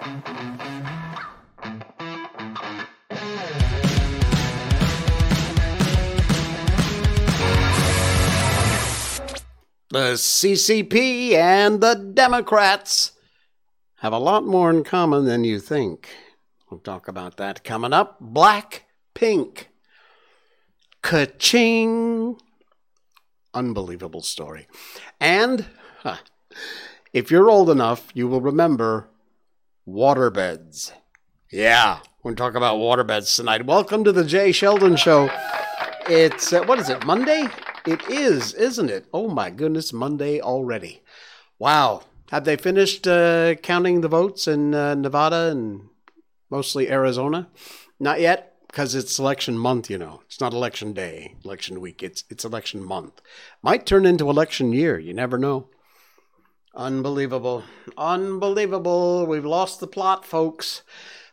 The CCP and the Democrats have a lot more in common than you think. We'll talk about that coming up. Black Pink. Ka-ching. Unbelievable story. And huh, if you're old enough, you will remember waterbeds. Yeah, we're talking about waterbeds tonight. Welcome to the Jay Sheldon Show. It's, uh, what is it, Monday? It is, isn't it? Oh my goodness, Monday already. Wow. Have they finished uh, counting the votes in uh, Nevada and mostly Arizona? Not yet, because it's election month, you know. It's not election day, election week. It's it's election month. Might turn into election year. You never know. Unbelievable. Unbelievable. We've lost the plot, folks.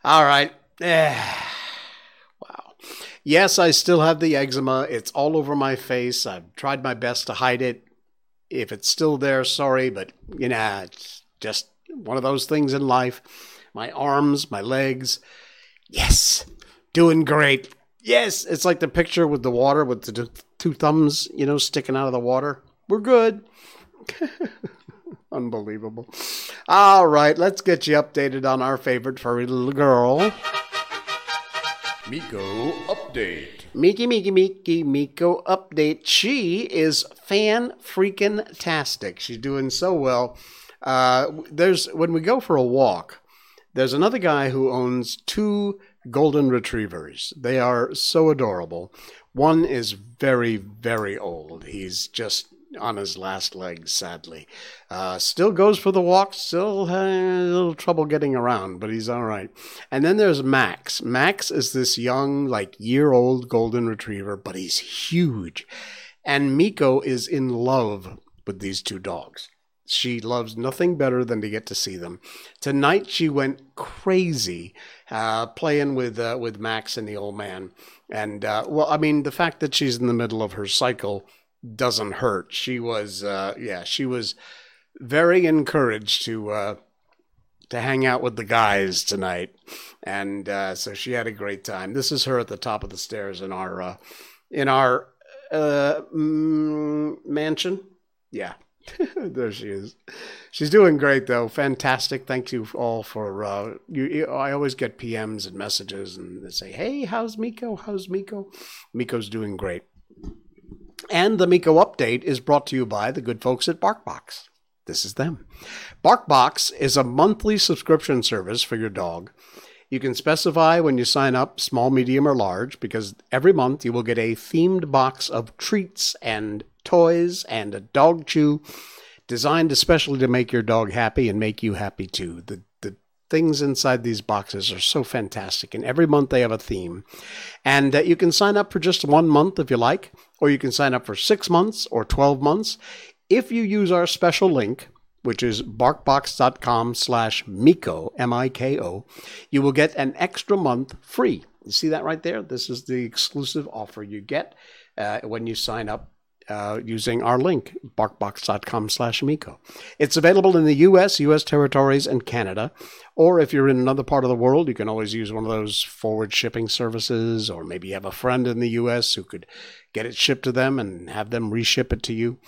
All right. Eh. wow. Yes, I still have the eczema. It's all over my face. I've tried my best to hide it. If it's still there, sorry, but you know, it's just one of those things in life. My arms, my legs. Yes, doing great. Yes, it's like the picture with the water with the two thumbs, you know, sticking out of the water. We're good. Unbelievable. All right, let's get you updated on our favorite furry little girl. Miko update. Miki Miki Miki Miko update. She is fan freaking tastic. She's doing so well. Uh, there's when we go for a walk, there's another guy who owns two golden retrievers. They are so adorable. One is very, very old. He's just on his last legs, sadly. Uh, still goes for the walk, still a little trouble getting around, but he's all right. And then there's Max. Max is this young, like year old golden retriever, but he's huge. And Miko is in love with these two dogs. She loves nothing better than to get to see them. Tonight she went crazy uh, playing with uh, with Max and the old man. And uh, well, I mean, the fact that she's in the middle of her cycle doesn't hurt. She was, uh, yeah, she was very encouraged to uh, to hang out with the guys tonight, and uh, so she had a great time. This is her at the top of the stairs in our uh, in our uh, mm, mansion. Yeah, there she is. She's doing great though. Fantastic. Thank you all for uh, you. I always get PMs and messages, and they say, "Hey, how's Miko? How's Miko? Miko's doing great." And the Miko update is brought to you by the good folks at BarkBox. This is them. BarkBox is a monthly subscription service for your dog. You can specify when you sign up small, medium, or large because every month you will get a themed box of treats and toys and a dog chew designed especially to make your dog happy and make you happy too. The things inside these boxes are so fantastic. And every month they have a theme. And uh, you can sign up for just one month if you like, or you can sign up for six months or 12 months. If you use our special link, which is barkbox.com slash Miko, M-I-K-O, you will get an extra month free. You see that right there? This is the exclusive offer you get uh, when you sign up uh, using our link, barkbox.com slash Miko. It's available in the US, US territories, and Canada. Or if you're in another part of the world, you can always use one of those forward shipping services, or maybe you have a friend in the US who could get it shipped to them and have them reship it to you.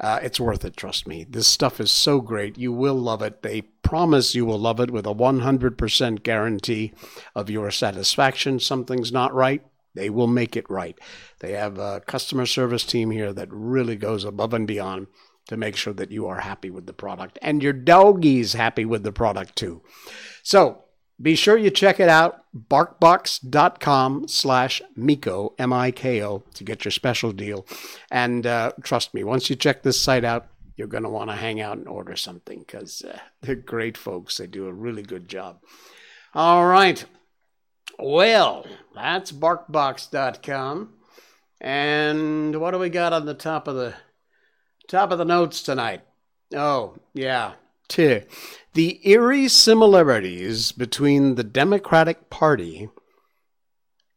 Uh, it's worth it, trust me. This stuff is so great. You will love it. They promise you will love it with a 100% guarantee of your satisfaction. Something's not right, they will make it right. They have a customer service team here that really goes above and beyond to make sure that you are happy with the product and your doggy's happy with the product too. So be sure you check it out, barkbox.com slash Miko, M-I-K-O, to get your special deal. And uh, trust me, once you check this site out, you're going to want to hang out and order something because uh, they're great folks. They do a really good job. All right. Well, that's barkbox.com. And what do we got on the top of the top of the notes tonight? Oh, yeah. T. The eerie similarities between the Democratic Party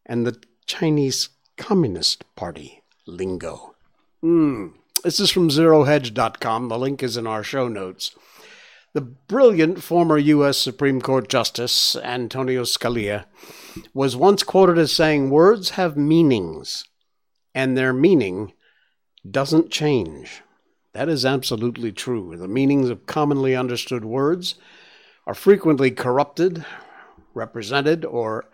and the Chinese Communist Party lingo. Hmm. This is from zerohedge.com. The link is in our show notes. The brilliant former U.S. Supreme Court Justice Antonio Scalia was once quoted as saying, Words have meanings, and their meaning doesn't change. That is absolutely true. The meanings of commonly understood words are frequently corrupted, represented, or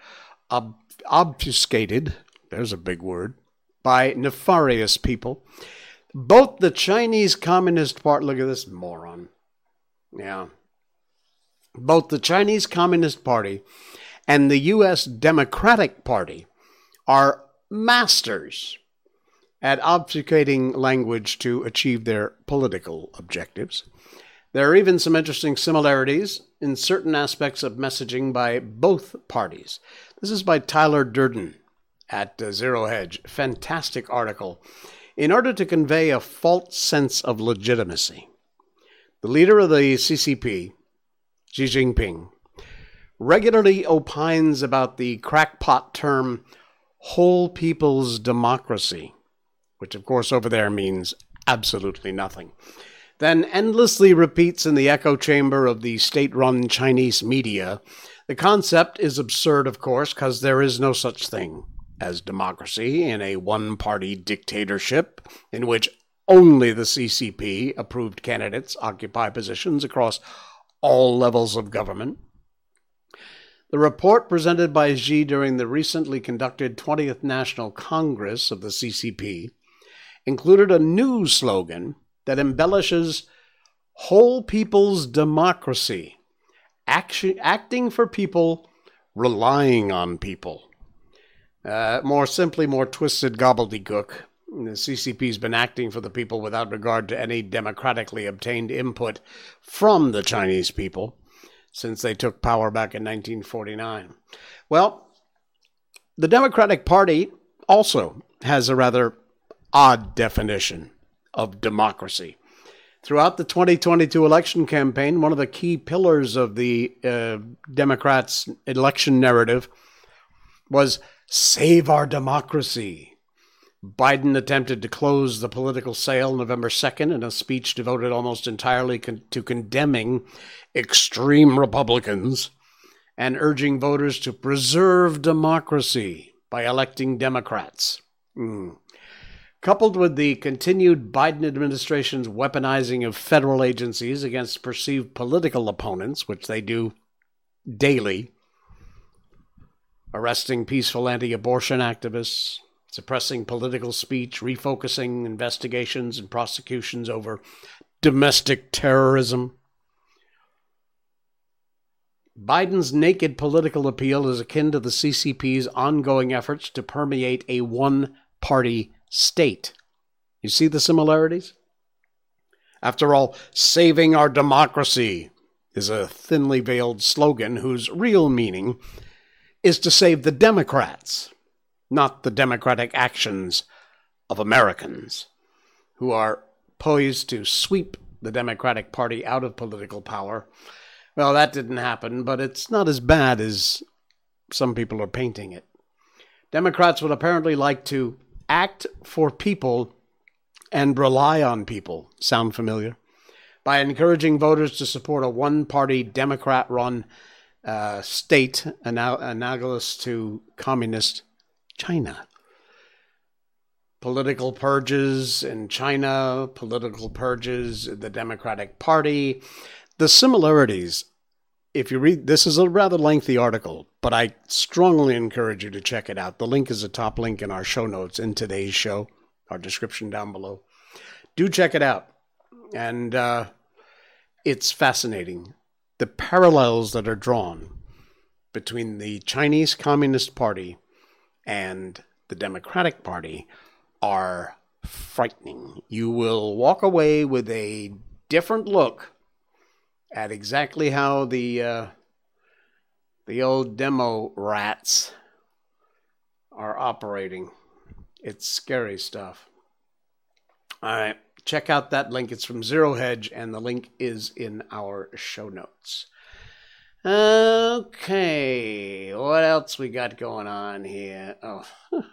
ob- obfuscated. There's a big word. By nefarious people. Both the Chinese Communist Party, look at this moron. Yeah. Both the Chinese Communist Party and the U.S. Democratic Party are masters at obfuscating language to achieve their political objectives. There are even some interesting similarities in certain aspects of messaging by both parties. This is by Tyler Durden at uh, Zero Hedge. Fantastic article. In order to convey a false sense of legitimacy, the leader of the CCP, Xi Jinping, regularly opines about the crackpot term whole people's democracy, which of course over there means absolutely nothing. Then endlessly repeats in the echo chamber of the state run Chinese media. The concept is absurd, of course, because there is no such thing as democracy in a one party dictatorship in which only the CCP approved candidates occupy positions across all levels of government. The report presented by Xi during the recently conducted 20th National Congress of the CCP included a new slogan that embellishes whole people's democracy, action, acting for people, relying on people. Uh, more simply, more twisted gobbledygook. The CCP's been acting for the people without regard to any democratically obtained input from the Chinese people since they took power back in 1949. Well, the Democratic Party also has a rather odd definition of democracy. Throughout the 2022 election campaign, one of the key pillars of the uh, Democrats' election narrative was save our democracy. Biden attempted to close the political sale November 2nd in a speech devoted almost entirely con- to condemning extreme Republicans and urging voters to preserve democracy by electing Democrats. Mm. Coupled with the continued Biden administration's weaponizing of federal agencies against perceived political opponents, which they do daily, arresting peaceful anti abortion activists, suppressing political speech, refocusing investigations and prosecutions over domestic terrorism. Biden's naked political appeal is akin to the CCP's ongoing efforts to permeate a one party state. You see the similarities? After all, saving our democracy is a thinly veiled slogan whose real meaning is to save the Democrats not the democratic actions of Americans who are poised to sweep the Democratic Party out of political power. Well, that didn't happen, but it's not as bad as some people are painting it. Democrats would apparently like to act for people and rely on people. Sound familiar? By encouraging voters to support a one party Democrat run uh, state analogous to communist China. Political purges in China, political purges in the Democratic Party. The similarities, if you read, this is a rather lengthy article, but I strongly encourage you to check it out. The link is a top link in our show notes in today's show, our description down below. Do check it out. And uh, it's fascinating. The parallels that are drawn between the Chinese Communist Party and the Democratic Party are frightening. You will walk away with a different look at exactly how the uh, the old demo rats are operating. It's scary stuff. All right, check out that link. It's from Zero Hedge, and the link is in our show notes. Okay, what else we got going on here? Oh,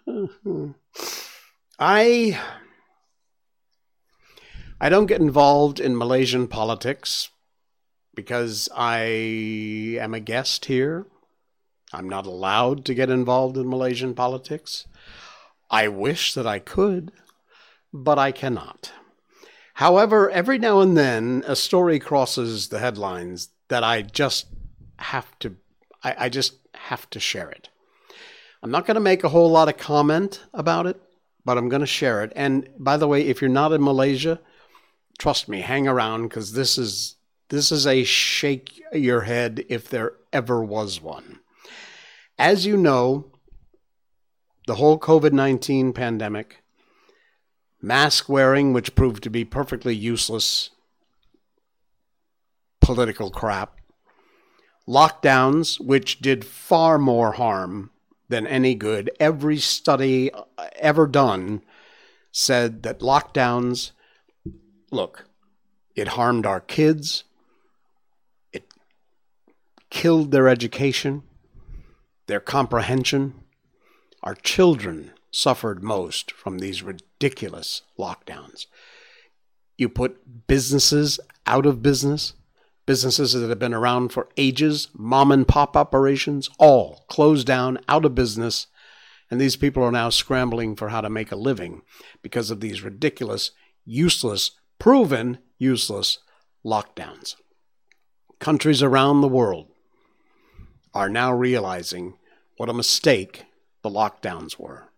I I don't get involved in Malaysian politics because I am a guest here. I'm not allowed to get involved in Malaysian politics. I wish that I could, but I cannot. However, every now and then a story crosses the headlines that I just have to I, I just have to share it. I'm not going to make a whole lot of comment about it, but I'm going to share it. And by the way, if you're not in Malaysia, trust me, hang around because this is this is a shake your head if there ever was one. As you know, the whole COVID 19 pandemic, mask wearing, which proved to be perfectly useless political crap, lockdowns, which did far more harm than any good. Every study ever done said that lockdowns, look, it harmed our kids, it killed their education, their comprehension. Our children suffered most from these ridiculous lockdowns. You put businesses out of business Businesses that have been around for ages, mom and pop operations, all closed down, out of business. And these people are now scrambling for how to make a living because of these ridiculous, useless, proven useless lockdowns. Countries around the world are now realizing what a mistake the lockdowns were.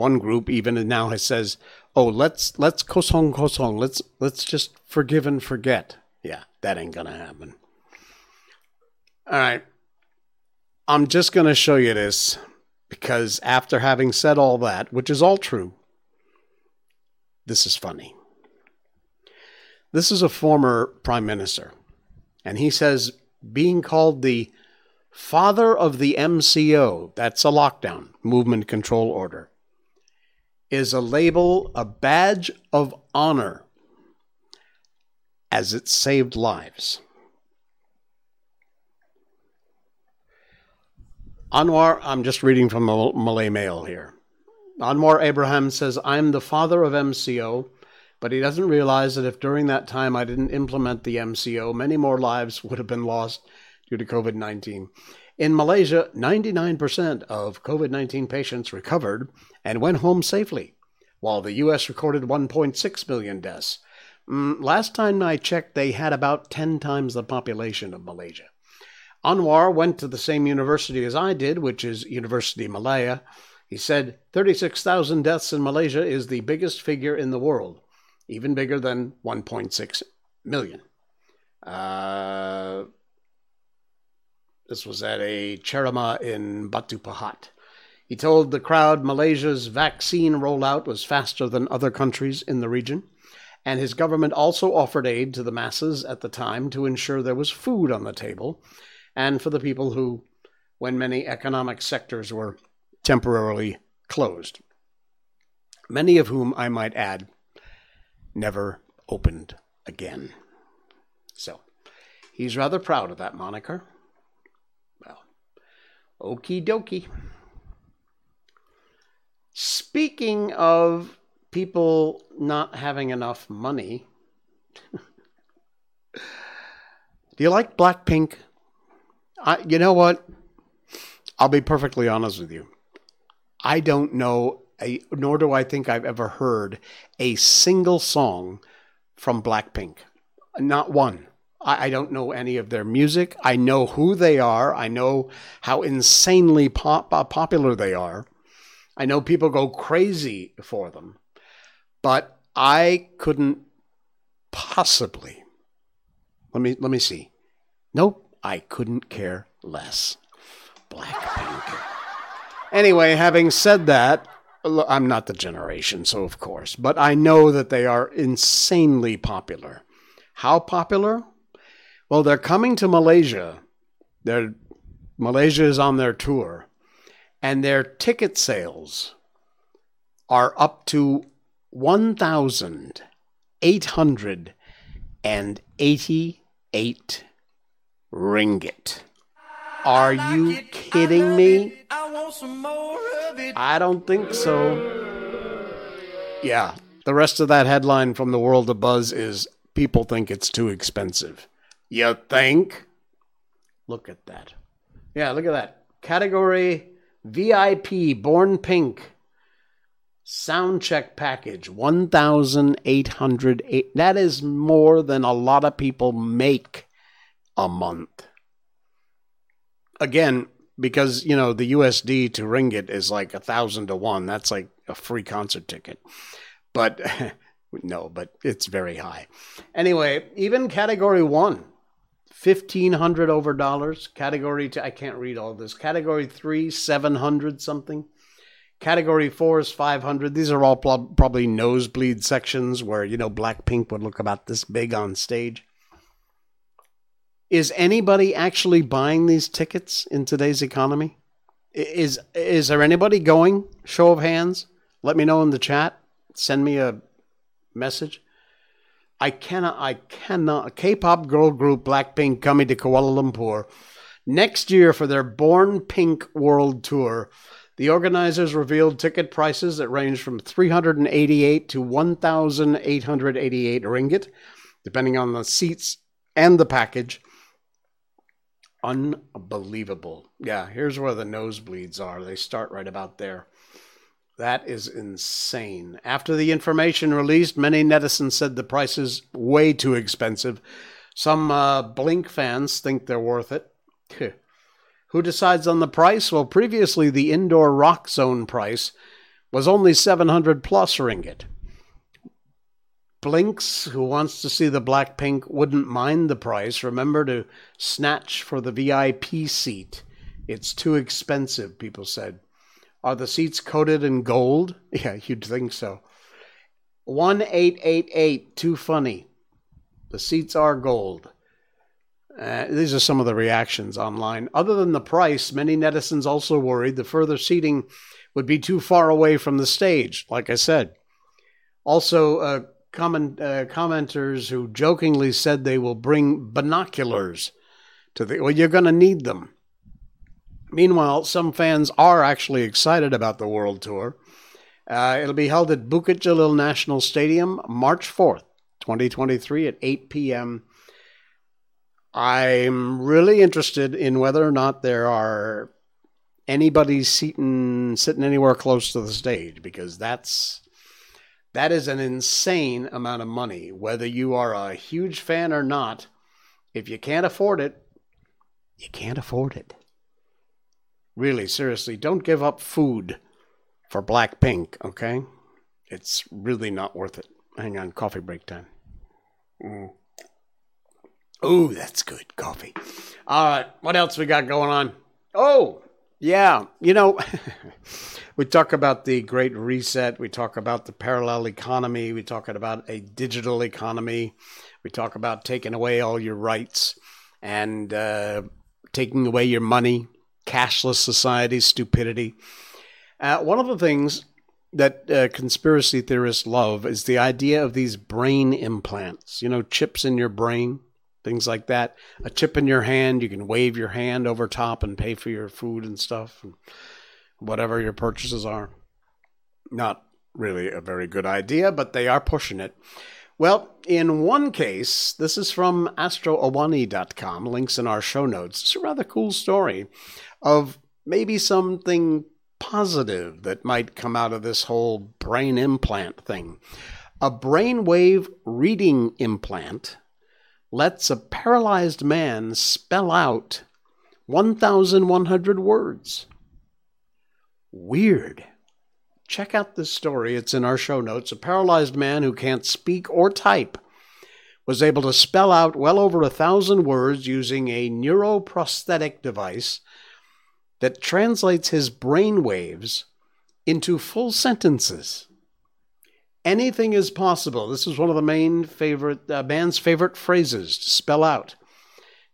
One group even now has says oh let's let's kosong kosong. Let's let's just forgive and forget. Yeah that ain't gonna happen. All right. I'm just gonna show you this because after having said all that which is all true this is funny. This is a former prime minister and he says being called the father of the mco that's a lockdown movement control order is a label, a badge of honor, as it saved lives. Anwar, I'm just reading from the Malay Mail here. Anwar Ibrahim says, I'm the father of MCO, but he doesn't realize that if during that time I didn't implement the MCO, many more lives would have been lost due to COVID 19. In Malaysia, 99% of COVID 19 patients recovered and went home safely, while the U.S. recorded 1.6 million deaths. Mm, last time I checked, they had about 10 times the population of Malaysia. Anwar went to the same university as I did, which is University Malaya. He said 36,000 deaths in Malaysia is the biggest figure in the world, even bigger than 1.6 million. Uh, this was at a ceramah in Batu Pahat. He told the crowd Malaysia's vaccine rollout was faster than other countries in the region, and his government also offered aid to the masses at the time to ensure there was food on the table, and for the people who, when many economic sectors were temporarily closed, many of whom, I might add, never opened again. So, he's rather proud of that moniker. Okie dokie. Speaking of people not having enough money, do you like Blackpink? I, you know what? I'll be perfectly honest with you. I don't know, a, nor do I think I've ever heard a single song from Blackpink. Not one. I, I don't know any of their music. I know who they are. I know how insanely pop, uh, popular they are. I know people go crazy for them. But I couldn't possibly. Let me let me see. Nope, I couldn't care less. Blackpink. Anyway, having said that, I'm not the generation, so of course, but I know that they are insanely popular. How popular? Well, they're coming to Malaysia. They're, Malaysia is on their tour, and their ticket sales are up to 1,888 ringgit. Are you kidding me? I don't think so. Yeah, the rest of that headline from the world of buzz is people think it's too expensive. You think? Look at that. Yeah, look at that. Category VIP Born Pink. Sound check package 1800 that is more than a lot of people make a month. Again because you know the usd to ringgit is like a thousand to one. That's like a free concert ticket. But no but it's very high. Anyway even category one 1500 over dollars category two i can't read all this category three 700 something Category four is 500. These are all pl- probably nosebleed sections where, you know, Blackpink would look about this big on stage. Is anybody actually buying these tickets in today's economy? Is is there anybody going? Show of hands. Let me know in the chat. Send me a message. I cannot. I cannot. K-pop girl group Blackpink coming to Kuala Lumpur next year for their Born Pink World Tour. The organizers revealed ticket prices that range from 388 to 1,888 ringgit, depending on the seats and the package. Unbelievable. Yeah, here's where the nosebleeds are. They start right about there. That is insane. After the information released, many netizens said the price is way too expensive. Some uh, Blink fans think they're worth it. Who decides on the price? Well, previously the indoor rock zone price was only 700 plus ringgit. Blinks, who wants to see the Blackpink, wouldn't mind the price. Remember to snatch for the VIP seat. It's too expensive, people said. Are the seats coated in gold? Yeah, you'd think so. 1888, too funny. The seats are gold. Uh, these are some of the reactions online. Other than the price, many netizens also worried the further seating would be too far away from the stage, like I said. Also, uh, comment, uh, commenters who jokingly said they will bring binoculars to the. Well, you're going to need them. Meanwhile, some fans are actually excited about the world tour. Uh, it'll be held at Bukit Jalil National Stadium March 4th, 2023 at 8 p.m. I'm really interested in whether or not there are anybody sitting sitting anywhere close to the stage because that's that is an insane amount of money. Whether you are a huge fan or not, if you can't afford it, you can't afford it. Really, seriously, don't give up food for Blackpink, okay? It's really not worth it. Hang on, coffee break time. Mm. Oh, that's good coffee. All right, what else we got going on? Oh, yeah, you know, we talk about the Great Reset. We talk about the parallel economy. We talk about a digital economy. We talk about taking away all your rights and uh, taking away your money, cashless society, stupidity. Uh, one of the things that uh, conspiracy theorists love is the idea of these brain implants, you know, chips in your brain things like that. A chip in your hand, you can wave your hand over top and pay for your food and stuff, and whatever your purchases are. Not really a very good idea, but they are pushing it. Well, in one case, this is from astroawani.com, links in our show notes. It's a rather cool story of maybe something positive that might come out of this whole brain implant thing. A brainwave reading implant lets a paralyzed man spell out 1,100 words. Weird. Check out this story. It's in our show notes. A paralyzed man who can't speak or type was able to spell out well over a thousand words using a neuroprosthetic device that translates his brain waves into full sentences. Anything is possible. This is one of the main favorite uh, band's favorite phrases to spell out.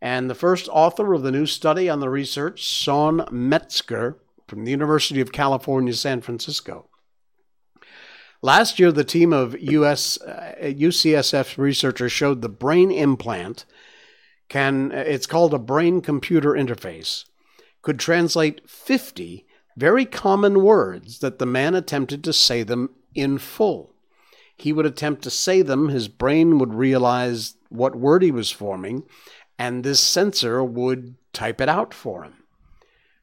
And the first author of the new study on the research, Sean Metzger from the University of California, San Francisco. Last year, the team of US, uh, UCSF researchers showed the brain implant can, it's called a brain computer interface, could translate 50 very common words that the man attempted to say them in full He would attempt to say them, his brain would realize what word he was forming, and this sensor would type it out for him.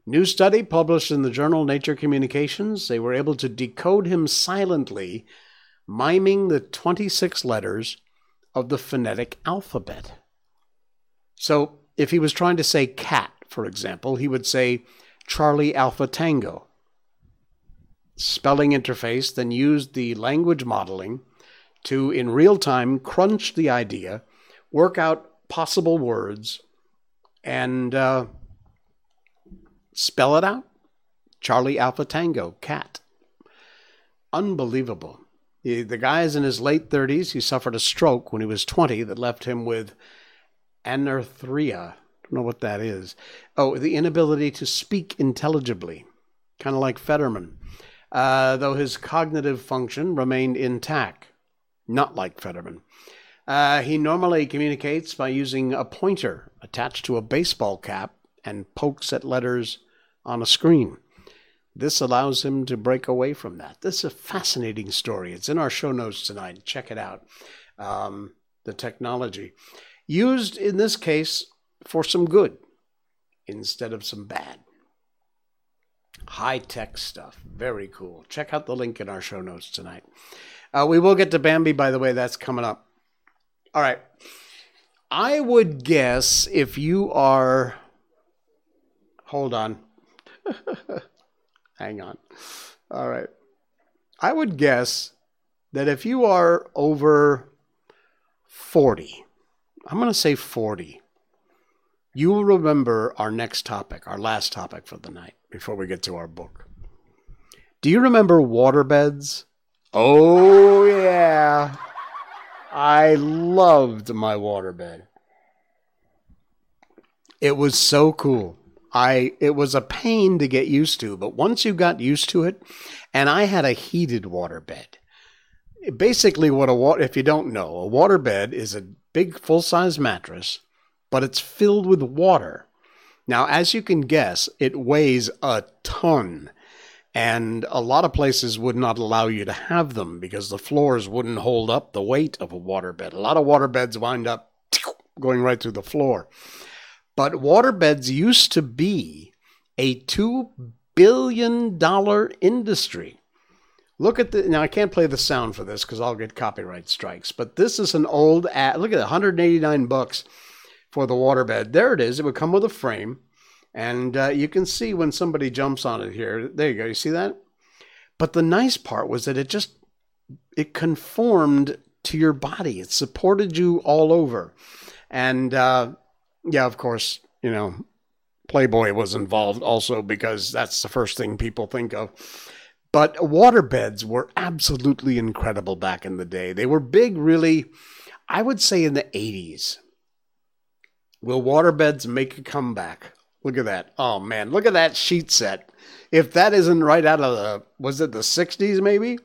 New study published in the journal Nature Communications, they were able to decode him silently, miming the 26 letters of the phonetic alphabet. So if he was trying to say cat, for example, he would say Charlie Alpha Tango. Spelling interface then used the language modeling to, in real time, crunch the idea, work out possible words, and uh, spell it out. Charlie Alpha Tango, cat. Unbelievable. The, the guy is in his late 30s. He suffered a stroke when he was 20 that left him with anarthria. Don't know what that is. Oh, the inability to speak intelligibly, kind of like Fetterman, uh, though his cognitive function remained intact, not like Fetterman. Uh, he normally communicates by using a pointer attached to a baseball cap and pokes at letters on a screen. This allows him to break away from that. This is a fascinating story. It's in our show notes tonight. Check it out. Um, the technology used in this case for some good instead of some bad. High tech stuff. Very cool. Check out the link in our show notes tonight. Uh, we will get to Bambi, by the way. That's coming up. All right. I would guess if you are. Hold on. Hang on. All right. I would guess that if you are over 40, I'm going to say 40, you will remember our next topic, our last topic for the night, before we get to our book. Do you remember waterbeds? Oh, yeah. I loved my waterbed. It was so cool. I it was a pain to get used to, but once you got used to it, and I had a heated waterbed. Basically, what a water if you don't know, a waterbed is a big full-size mattress, but it's filled with water. Now, as you can guess, it weighs a ton and a lot of places would not allow you to have them because the floors wouldn't hold up the weight of a waterbed. A lot of waterbeds wind up going right through the floor. But waterbeds used to be a $2 billion industry. Look at the now I can't play the sound for this because I'll get copyright strikes. But this is an old ad. Look at it, 189 bucks for the waterbed. There it is. It would come with a frame. And uh, you can see when somebody jumps on it here. There you go. You see that? But the nice part was that it just it conformed to your body. It supported you all over. And uh, yeah, of course, you know, Playboy was involved also because that's the first thing people think of. But waterbeds were absolutely incredible back in the day. They were big, really, I would say in the 80s. Will waterbeds make a comeback? Look at that. Oh man, look at that sheet set. If that isn't right out of the was it the 60s maybe?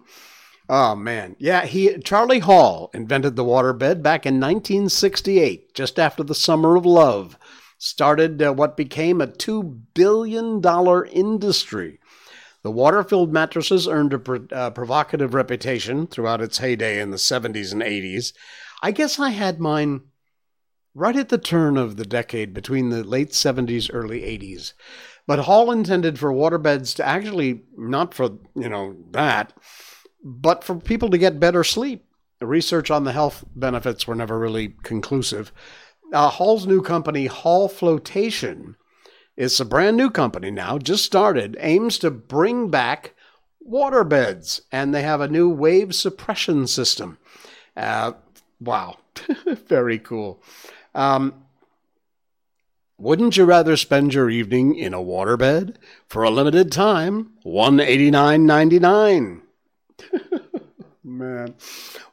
Oh man. Yeah, he Charlie Hall invented the waterbed back in 1968, just after the summer of love. Started uh, what became a 2 billion dollar industry. The water-filled mattresses earned a uh, provocative reputation throughout its heyday in the 70s and 80s. I guess I had mine right at the turn of the decade between the late 70s, early 80s. But Hall intended for waterbeds to actually, not for, you know, that, but for people to get better sleep. Research on the health benefits were never really conclusive. Uh, Hall's new company, Hall Flotation, is a brand new company now, just started, aims to bring back waterbeds, and they have a new wave suppression system. Uh, wow, very cool. Um, wouldn't you rather spend your evening in a waterbed for a limited time? One eighty nine ninety nine. Man,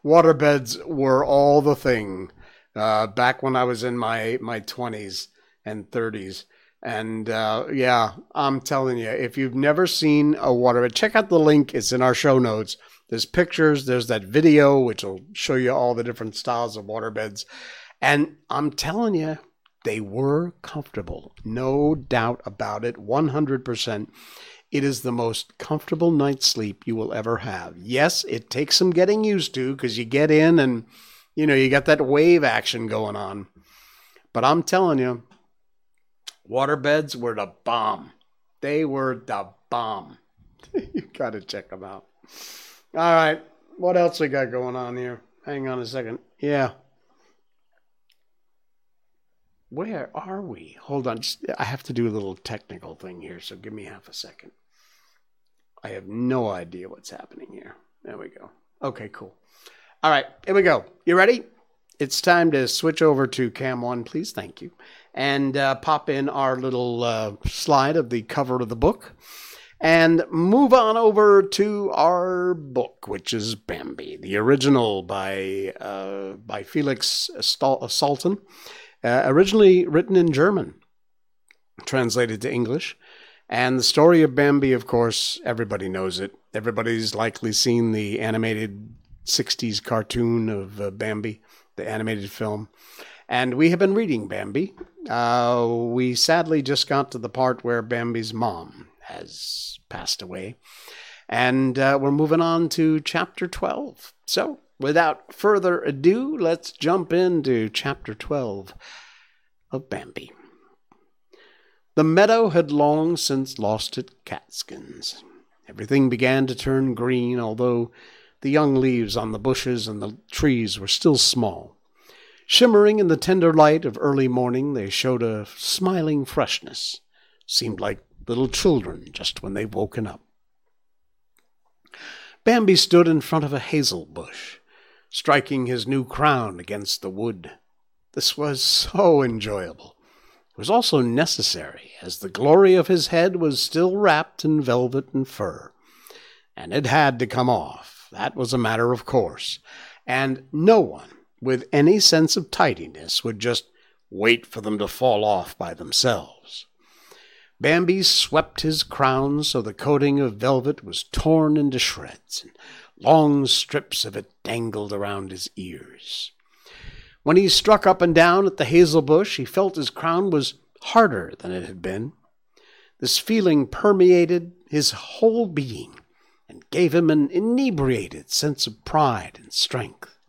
waterbeds were all the thing uh, back when I was in my my twenties and thirties. And uh, yeah, I'm telling you, if you've never seen a waterbed, check out the link. It's in our show notes. There's pictures. There's that video, which will show you all the different styles of waterbeds. And I'm telling you, they were comfortable. No doubt about it. 100%. It is the most comfortable night's sleep you will ever have. Yes, it takes some getting used to because you get in and, you know, you got that wave action going on. But I'm telling you, waterbeds were the bomb. They were the bomb. you got to check them out. All right. What else we got going on here? Hang on a second. Yeah. Where are we? Hold on. Just, I have to do a little technical thing here, so give me half a second. I have no idea what's happening here. There we go. Okay, cool. All right, here we go. You ready? It's time to switch over to Cam 1, please. Thank you. And uh, pop in our little uh, slide of the cover of the book and move on over to our book, which is Bambi, the original by, uh, by Felix Salten, uh, originally written in German, translated to English. And the story of Bambi, of course, everybody knows it. Everybody's likely seen the animated 60s cartoon of uh, Bambi, the animated film. And we have been reading Bambi. Uh, we sadly just got to the part where Bambi's mom has passed away. And uh, we're moving on to chapter 12. So, without further ado, let's jump into chapter 12 of Bambi. The meadow had long since lost its catkins. Everything began to turn green, although the young leaves on the bushes and the trees were still small. Shimmering in the tender light of early morning, they showed a smiling freshness, seemed like little children just when they've woken up. Bambi stood in front of a hazel bush, striking his new crown against the wood. This was so enjoyable. Was also necessary, as the glory of his head was still wrapped in velvet and fur. And it had to come off. That was a matter of course. And no one with any sense of tidiness would just wait for them to fall off by themselves. Bambi swept his crown so the coating of velvet was torn into shreds, and long strips of it dangled around his ears. When he struck up and down at the hazel bush, he felt his crown was harder than it had been. This feeling permeated his whole being and gave him an inebriated sense of pride and strength.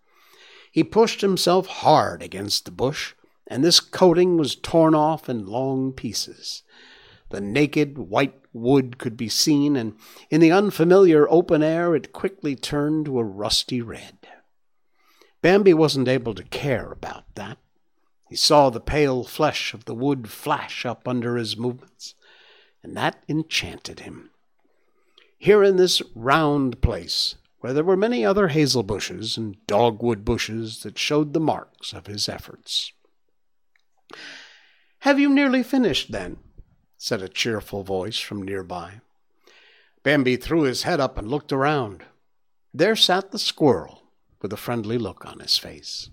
He pushed himself hard against the bush, and this coating was torn off in long pieces. The naked white wood could be seen, and in the unfamiliar open air it quickly turned to a rusty red. Bambi wasn't able to care about that. He saw the pale flesh of the wood flash up under his movements, and that enchanted him. Here in this round place, where there were many other hazel bushes and dogwood bushes that showed the marks of his efforts. Have you nearly finished, then? said a cheerful voice from nearby. Bambi threw his head up and looked around. There sat the squirrel, with a friendly look on his face.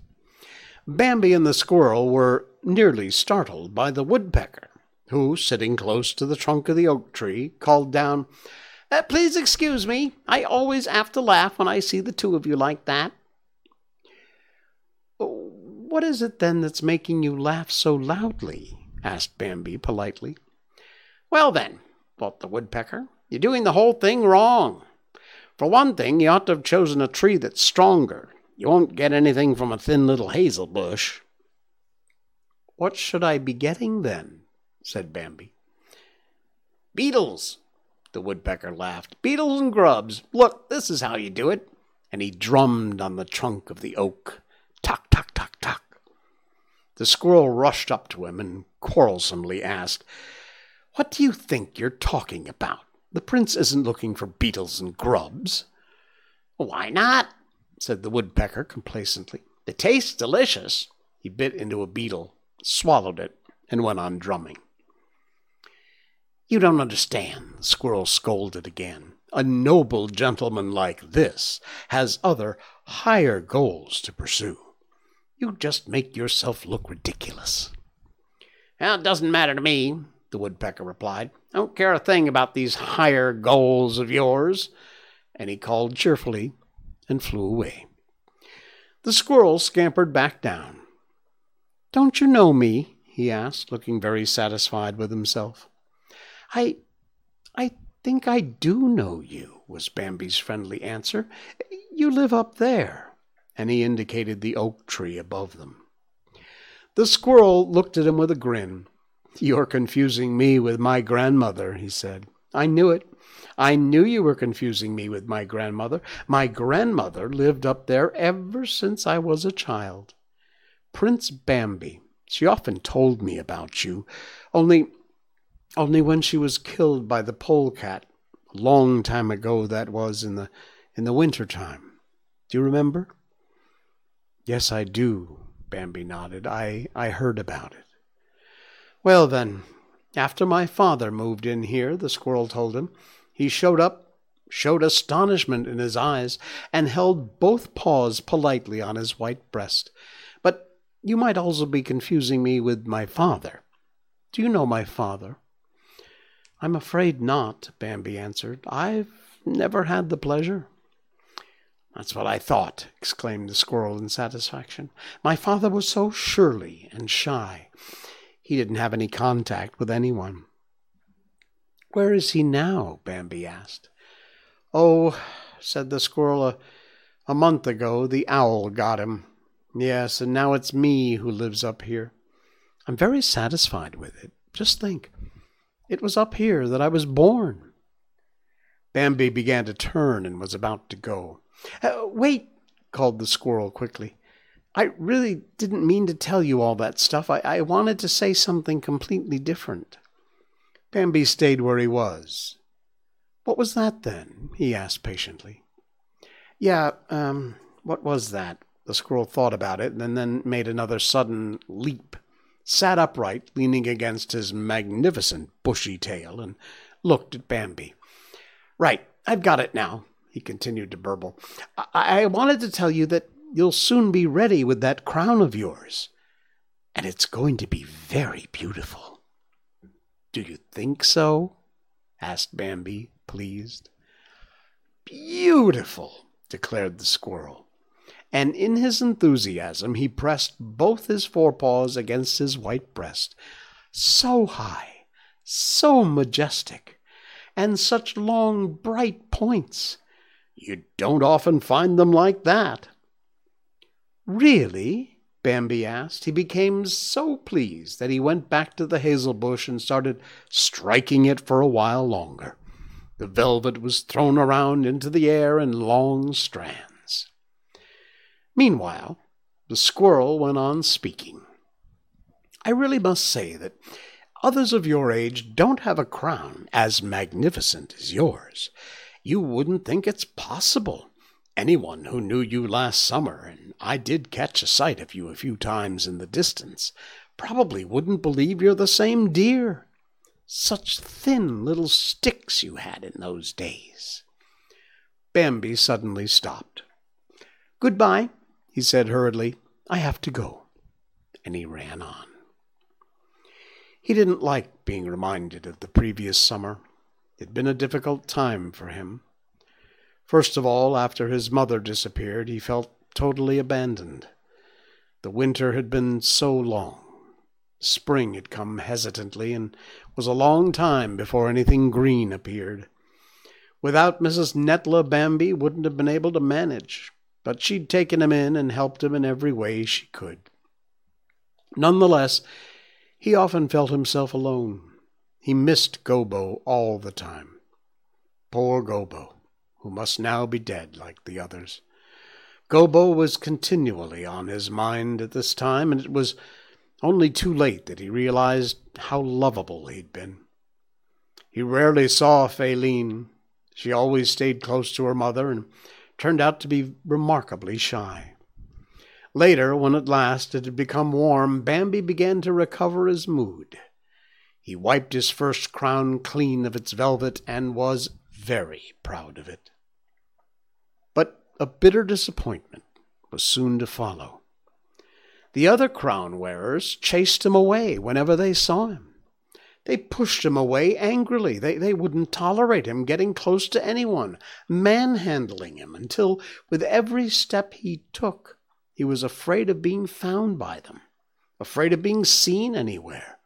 Bambi and the squirrel were nearly startled by the woodpecker, who, sitting close to the trunk of the oak tree, called down, uh, Please excuse me. I always have to laugh when I see the two of you like that. What is it then that's making you laugh so loudly? asked Bambi politely. Well, then, thought the woodpecker, you're doing the whole thing wrong. For one thing, you ought to have chosen a tree that's stronger. You won't get anything from a thin little hazel bush. What should I be getting then? said Bambi. Beetles, the woodpecker laughed. Beetles and grubs. Look, this is how you do it. And he drummed on the trunk of the oak. Tuck, tuck, tuck, tuck. The squirrel rushed up to him and quarrelsomely asked, What do you think you're talking about? The prince isn't looking for beetles and grubs. Why not? said the woodpecker complacently. It tastes delicious. He bit into a beetle, swallowed it, and went on drumming. You don't understand, the squirrel scolded again. A noble gentleman like this has other, higher goals to pursue. You just make yourself look ridiculous. Well, it doesn't matter to me, the woodpecker replied. I don't care a thing about these higher goals of yours. And he called cheerfully and flew away. The squirrel scampered back down. Don't you know me? he asked, looking very satisfied with himself. I I think I do know you, was Bambi's friendly answer. You live up there. And he indicated the oak tree above them. The squirrel looked at him with a grin. You're confusing me with my grandmother, he said. I knew it. I knew you were confusing me with my grandmother. My grandmother lived up there ever since I was a child. Prince Bambi. She often told me about you. Only only when she was killed by the polecat, a long time ago that was in the in the winter time. Do you remember? Yes, I do, Bambi nodded. I, I heard about it. Well, then, after my father moved in here, the squirrel told him, he showed up, showed astonishment in his eyes, and held both paws politely on his white breast. But you might also be confusing me with my father. Do you know my father? I'm afraid not, Bambi answered. I've never had the pleasure. That's what I thought, exclaimed the squirrel in satisfaction. My father was so surly and shy. He didn't have any contact with anyone. Where is he now? Bambi asked. Oh, said the squirrel, a, a month ago the owl got him. Yes, and now it's me who lives up here. I'm very satisfied with it. Just think, it was up here that I was born. Bambi began to turn and was about to go. Uh, wait, called the squirrel quickly. I really didn't mean to tell you all that stuff. I, I wanted to say something completely different. Bambi stayed where he was. What was that then? he asked patiently. Yeah, um, what was that? The squirrel thought about it and then made another sudden leap, sat upright, leaning against his magnificent bushy tail, and looked at Bambi. Right, I've got it now he continued to burble. I-, I wanted to tell you that you'll soon be ready with that crown of yours, and it's going to be very beautiful. Do you think so? asked Bambi, pleased. Beautiful, declared the squirrel. And in his enthusiasm, he pressed both his forepaws against his white breast. So high, so majestic, and such long, bright points. You don't often find them like that. Really? Bambi asked. He became so pleased that he went back to the hazel bush and started striking it for a while longer. The velvet was thrown around into the air in long strands. Meanwhile, the squirrel went on speaking. I really must say that others of your age don't have a crown as magnificent as yours you wouldn't think it's possible. Anyone who knew you last summer, and I did catch a sight of you a few times in the distance, probably wouldn't believe you're the same deer. Such thin little sticks you had in those days. Bambi suddenly stopped. Goodbye, he said hurriedly. I have to go. And he ran on. He didn't like being reminded of the previous summer. It had been a difficult time for him. First of all, after his mother disappeared, he felt totally abandoned. The winter had been so long. Spring had come hesitantly, and was a long time before anything green appeared. Without Mrs. Nettler, Bambi wouldn't have been able to manage, but she'd taken him in and helped him in every way she could. None the less, he often felt himself alone. He missed Gobo all the time. Poor Gobo, who must now be dead like the others. Gobo was continually on his mind at this time, and it was only too late that he realized how lovable he'd been. He rarely saw Faline. She always stayed close to her mother and turned out to be remarkably shy. Later, when at last it had become warm, Bambi began to recover his mood. He wiped his first crown clean of its velvet and was very proud of it. A bitter disappointment was soon to follow. The other crown wearers chased him away whenever they saw him. They pushed him away angrily. They, they wouldn't tolerate him getting close to anyone, manhandling him, until with every step he took, he was afraid of being found by them, afraid of being seen anywhere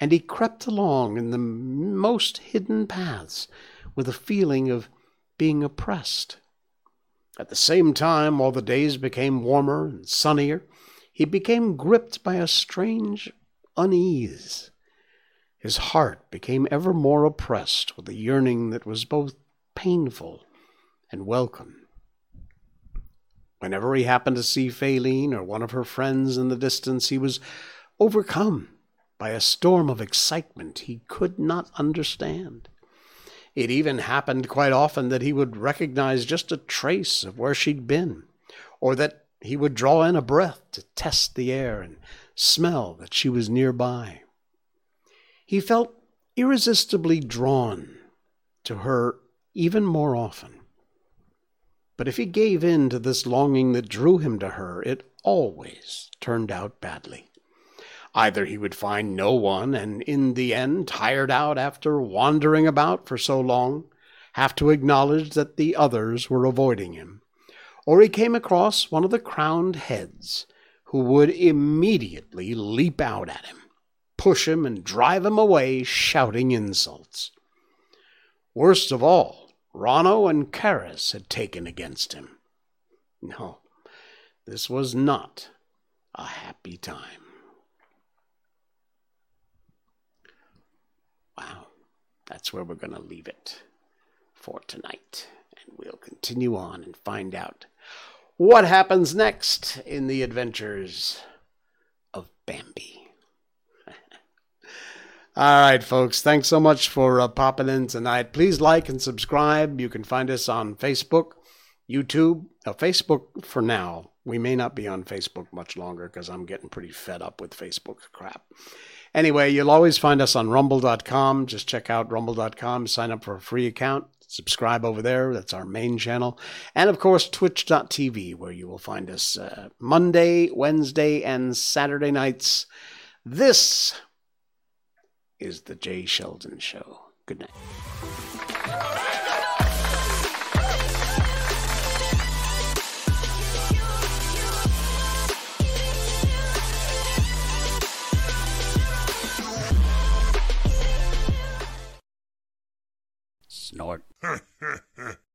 and he crept along in the most hidden paths, with a feeling of being oppressed. At the same time, while the days became warmer and sunnier, he became gripped by a strange unease. His heart became ever more oppressed with a yearning that was both painful and welcome. Whenever he happened to see Faline or one of her friends in the distance, he was overcome by a storm of excitement he could not understand. It even happened quite often that he would recognize just a trace of where she'd been, or that he would draw in a breath to test the air and smell that she was nearby. He felt irresistibly drawn to her even more often. But if he gave in to this longing that drew him to her, it always turned out badly. Either he would find no one, and in the end, tired out after wandering about for so long, have to acknowledge that the others were avoiding him, or he came across one of the crowned heads who would immediately leap out at him, push him, and drive him away, shouting insults. Worst of all, Ronno and Karus had taken against him. No, this was not a happy time. Wow, that's where we're going to leave it for tonight. And we'll continue on and find out what happens next in the adventures of Bambi. All right, folks. Thanks so much for uh, popping in tonight. Please like and subscribe. You can find us on Facebook, YouTube, uh, Facebook for now. We may not be on Facebook much longer because I'm getting pretty fed up with Facebook crap. Anyway, you'll always find us on rumble.com. Just check out rumble.com, sign up for a free account, subscribe over there. That's our main channel. And of course, twitch.tv, where you will find us uh, Monday, Wednesday, and Saturday nights. This is The Jay Sheldon Show. Good night. snort.